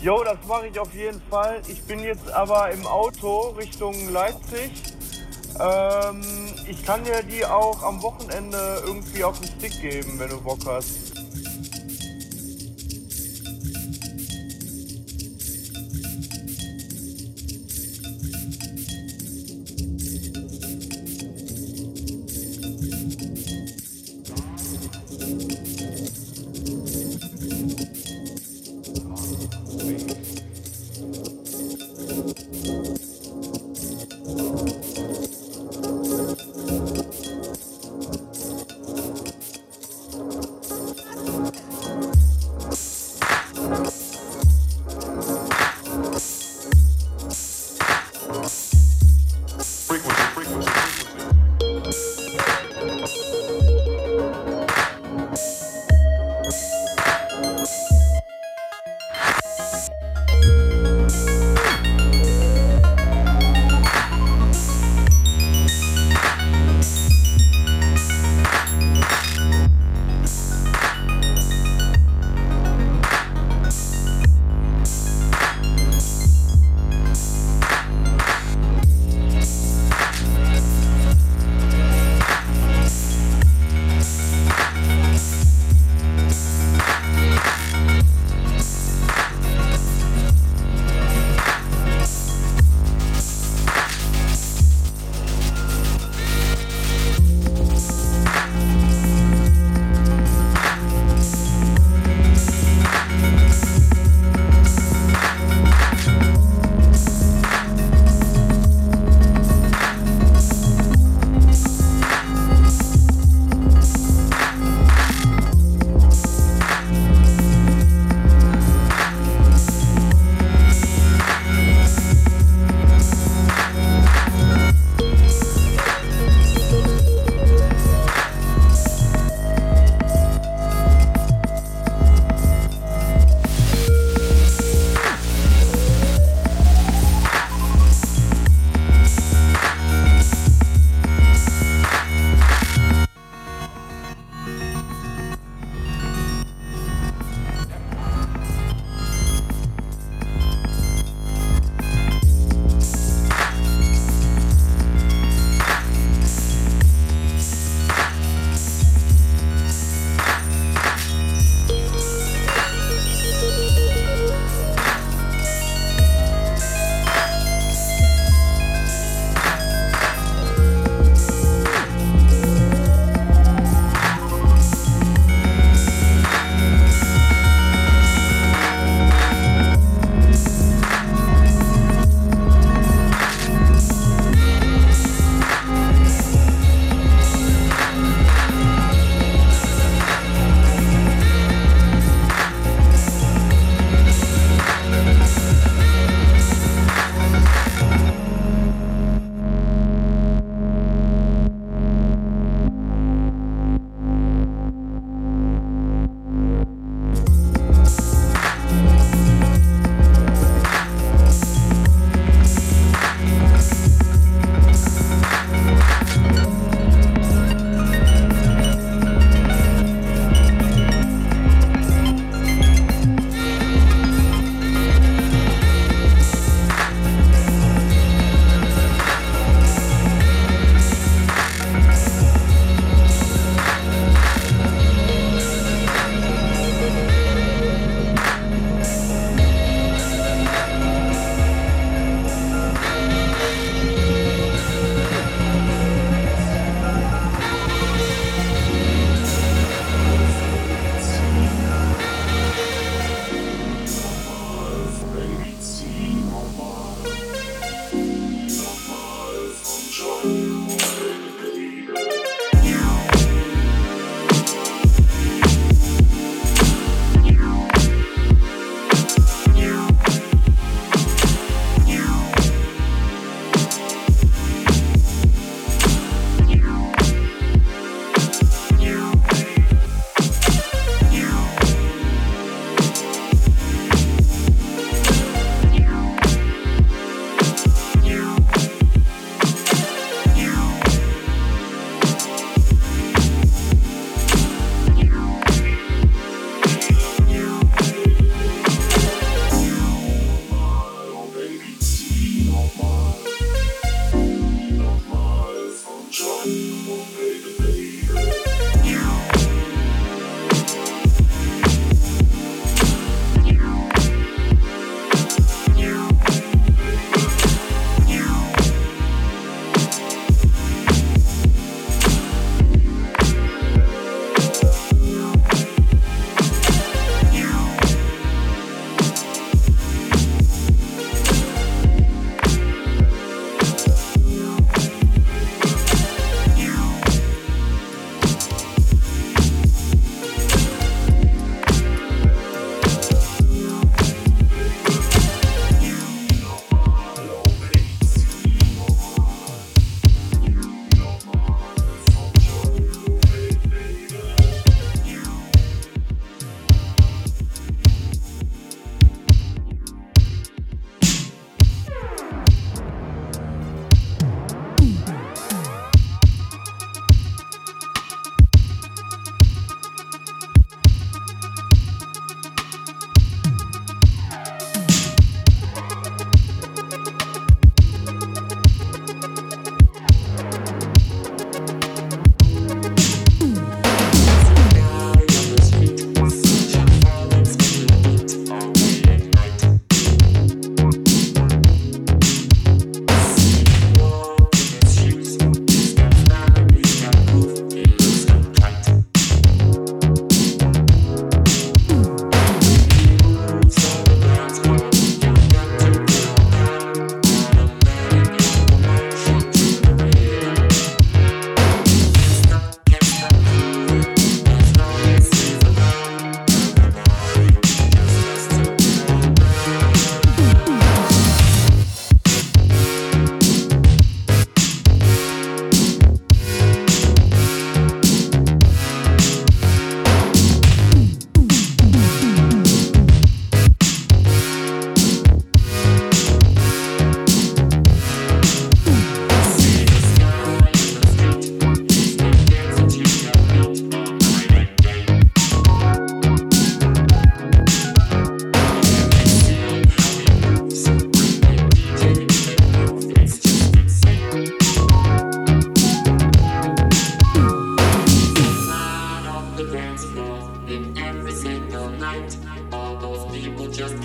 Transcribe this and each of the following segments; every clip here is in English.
Jo, das mache ich auf jeden Fall. Ich bin jetzt aber im Auto Richtung Leipzig. Ähm, ich kann dir die auch am Wochenende irgendwie auf den Stick geben, wenn du Bock hast.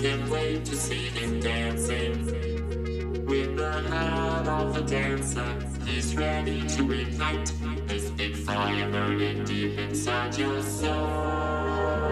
Can't wait to see him dancing. With the heart of a dancer, he's ready to ignite this big fire burning deep inside your soul.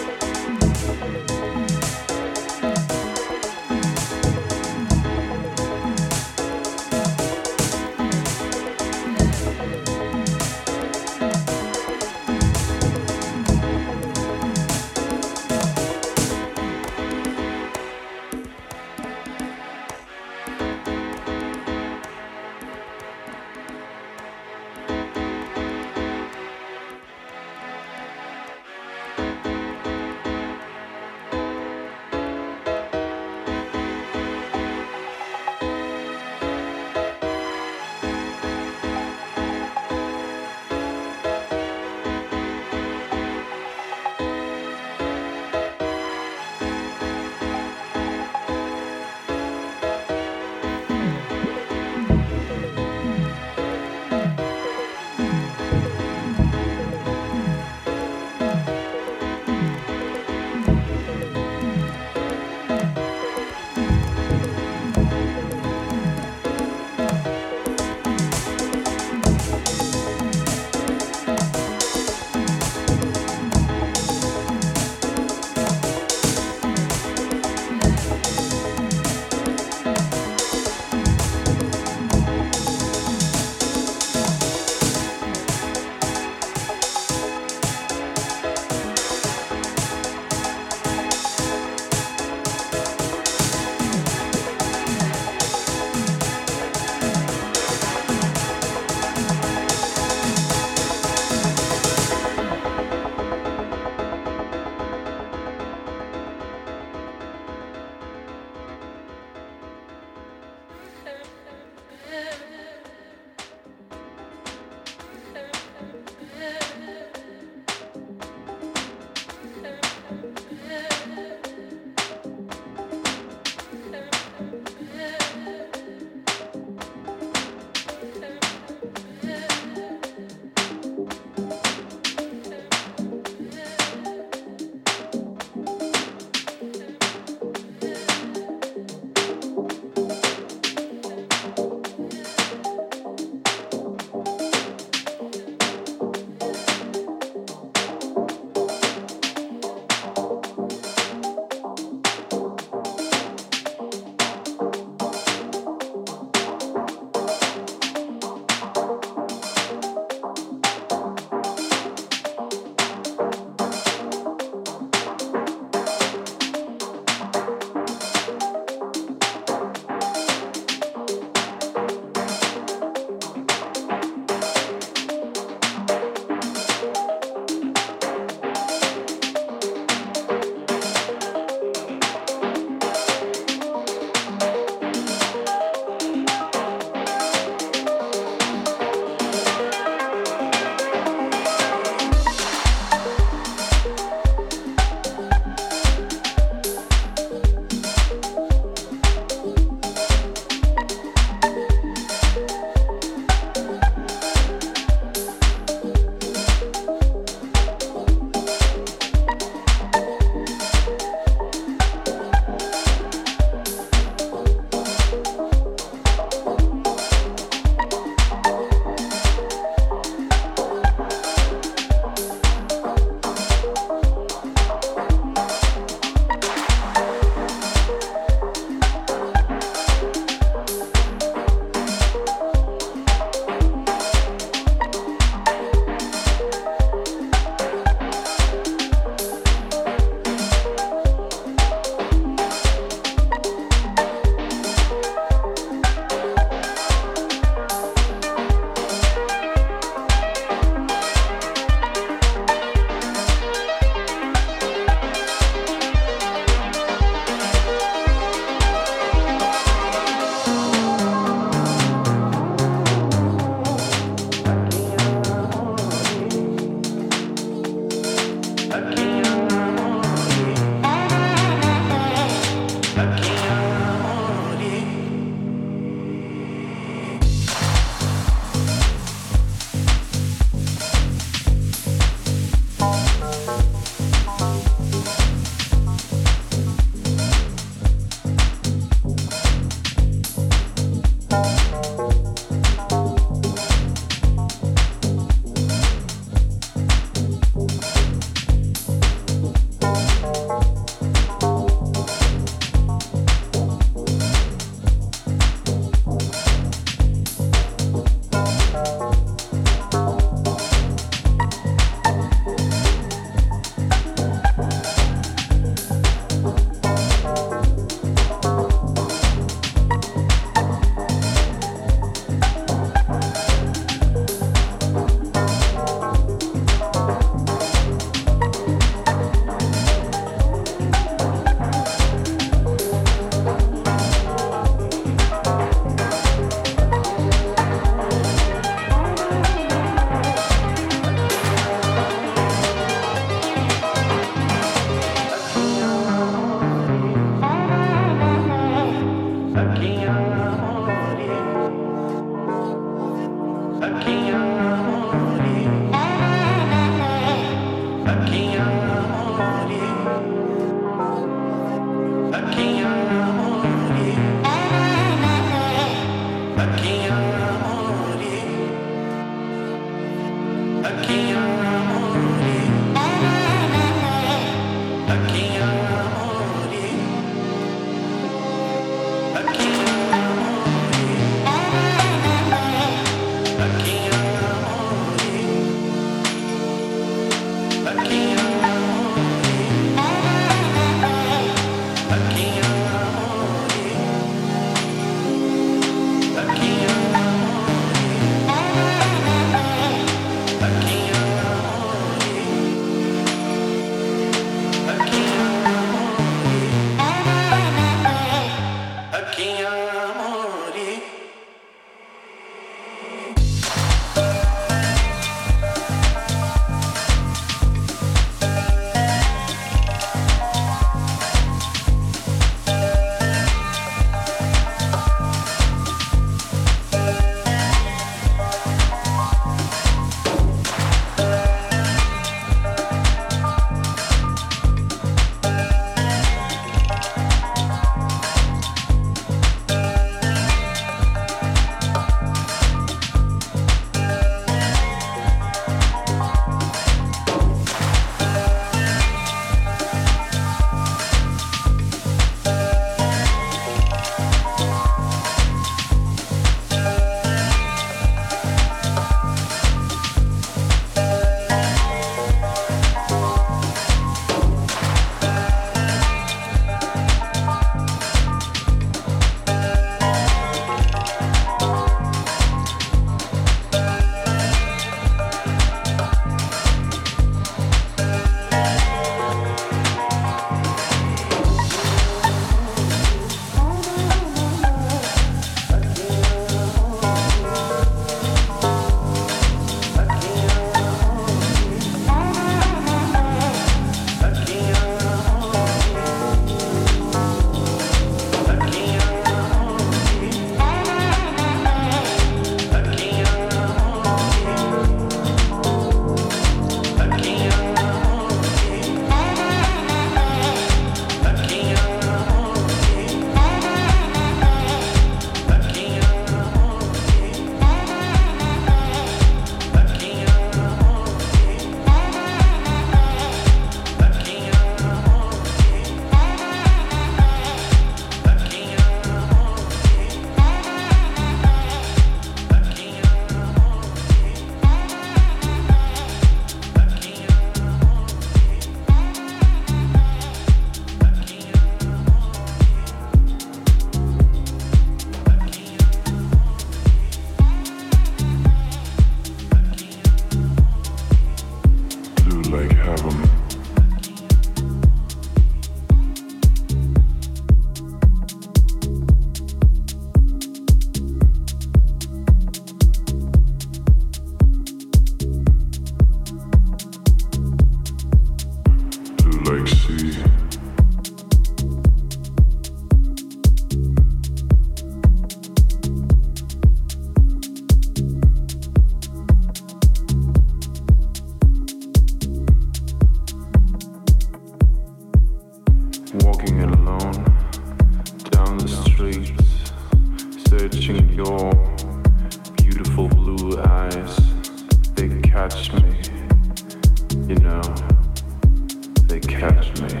Like me.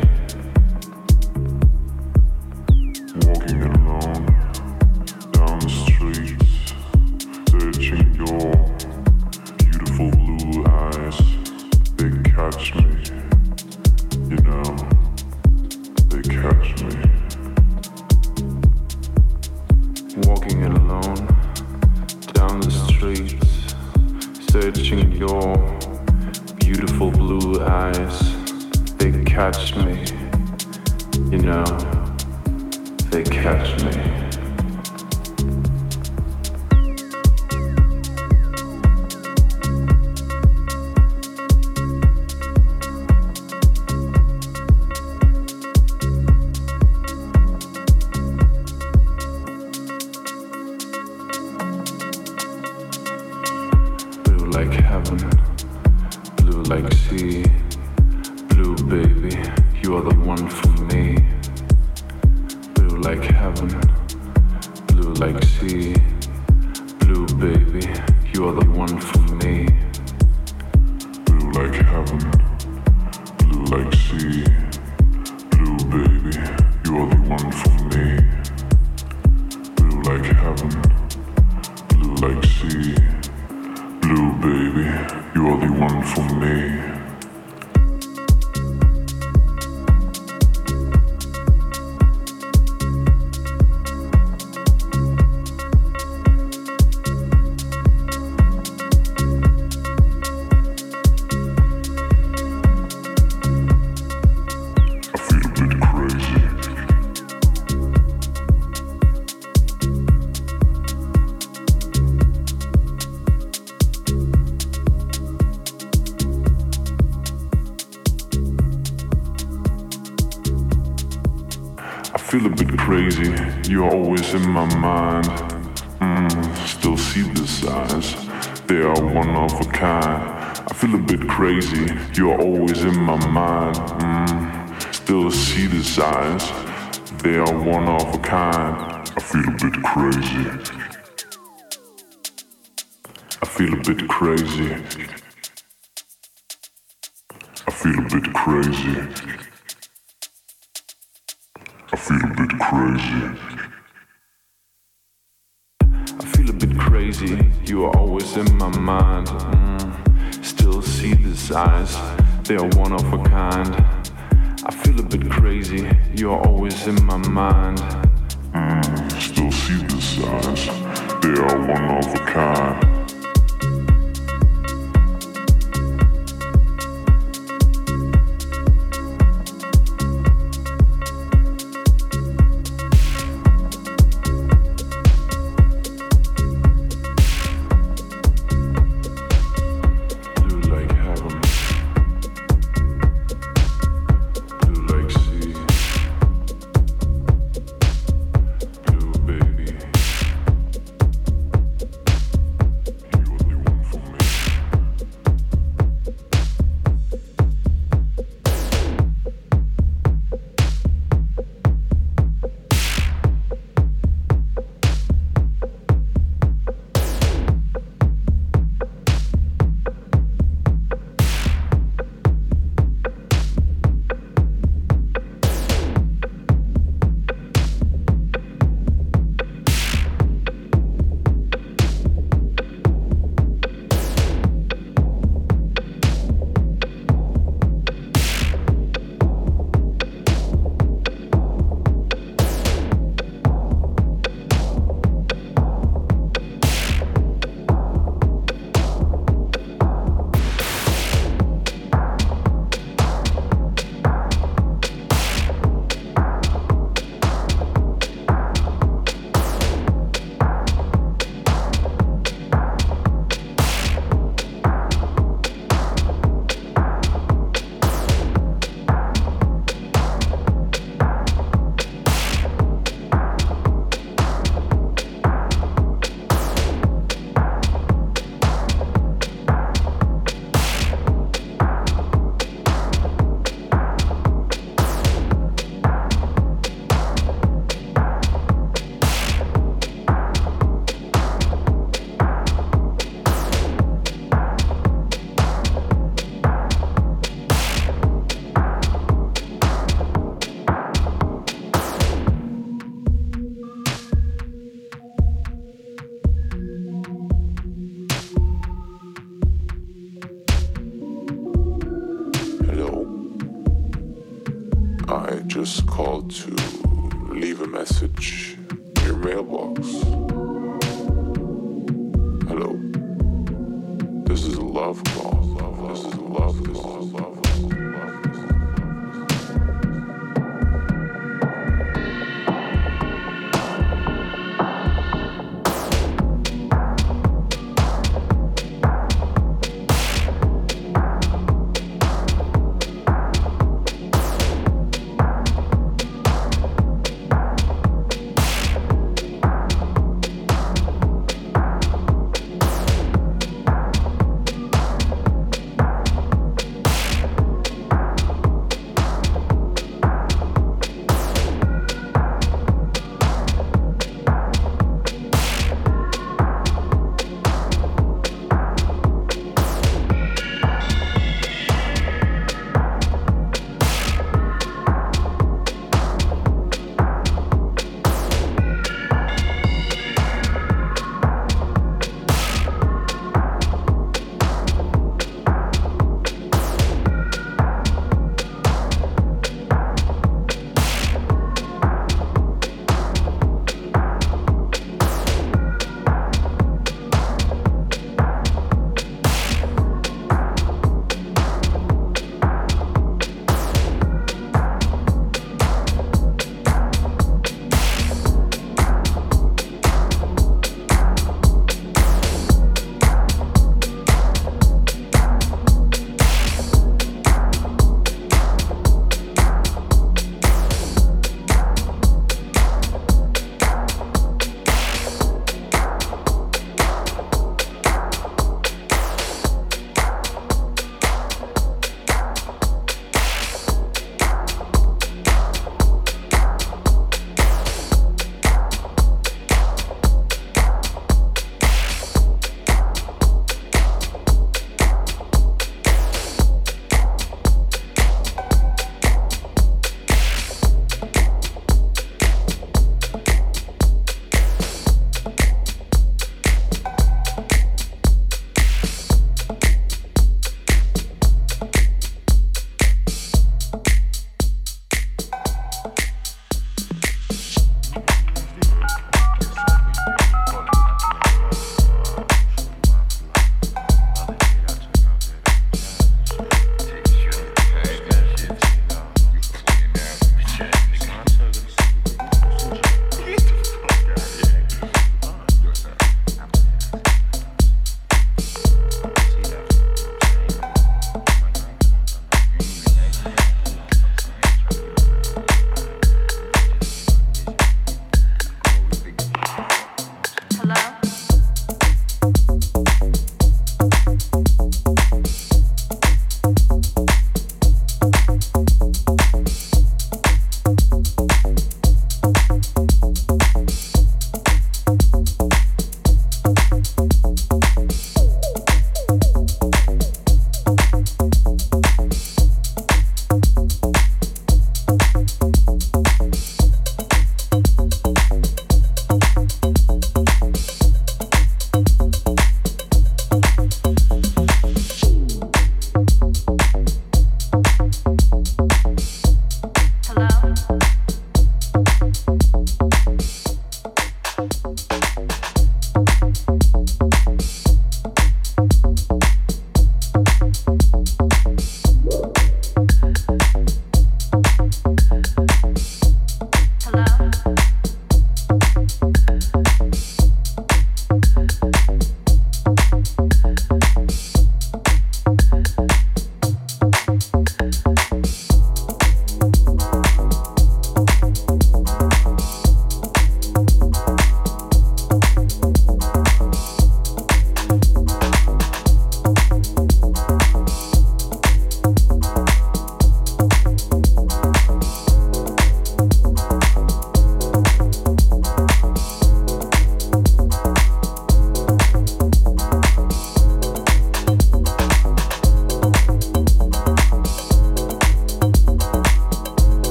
Blue like feel a bit crazy. You're always in my mind. Mm, still see the signs. They are one of a kind. I feel a bit crazy. You're always in my mind. Mm, still see the signs. They are one of a kind. I feel a bit crazy. I feel a bit crazy. I feel a bit crazy. I feel a bit crazy. I feel a bit crazy, you are always in my mind. Mm. Still see the eyes, they are one of a kind. I feel a bit crazy, you are always in my mind. Mm. Still see eyes, they are one of a kind.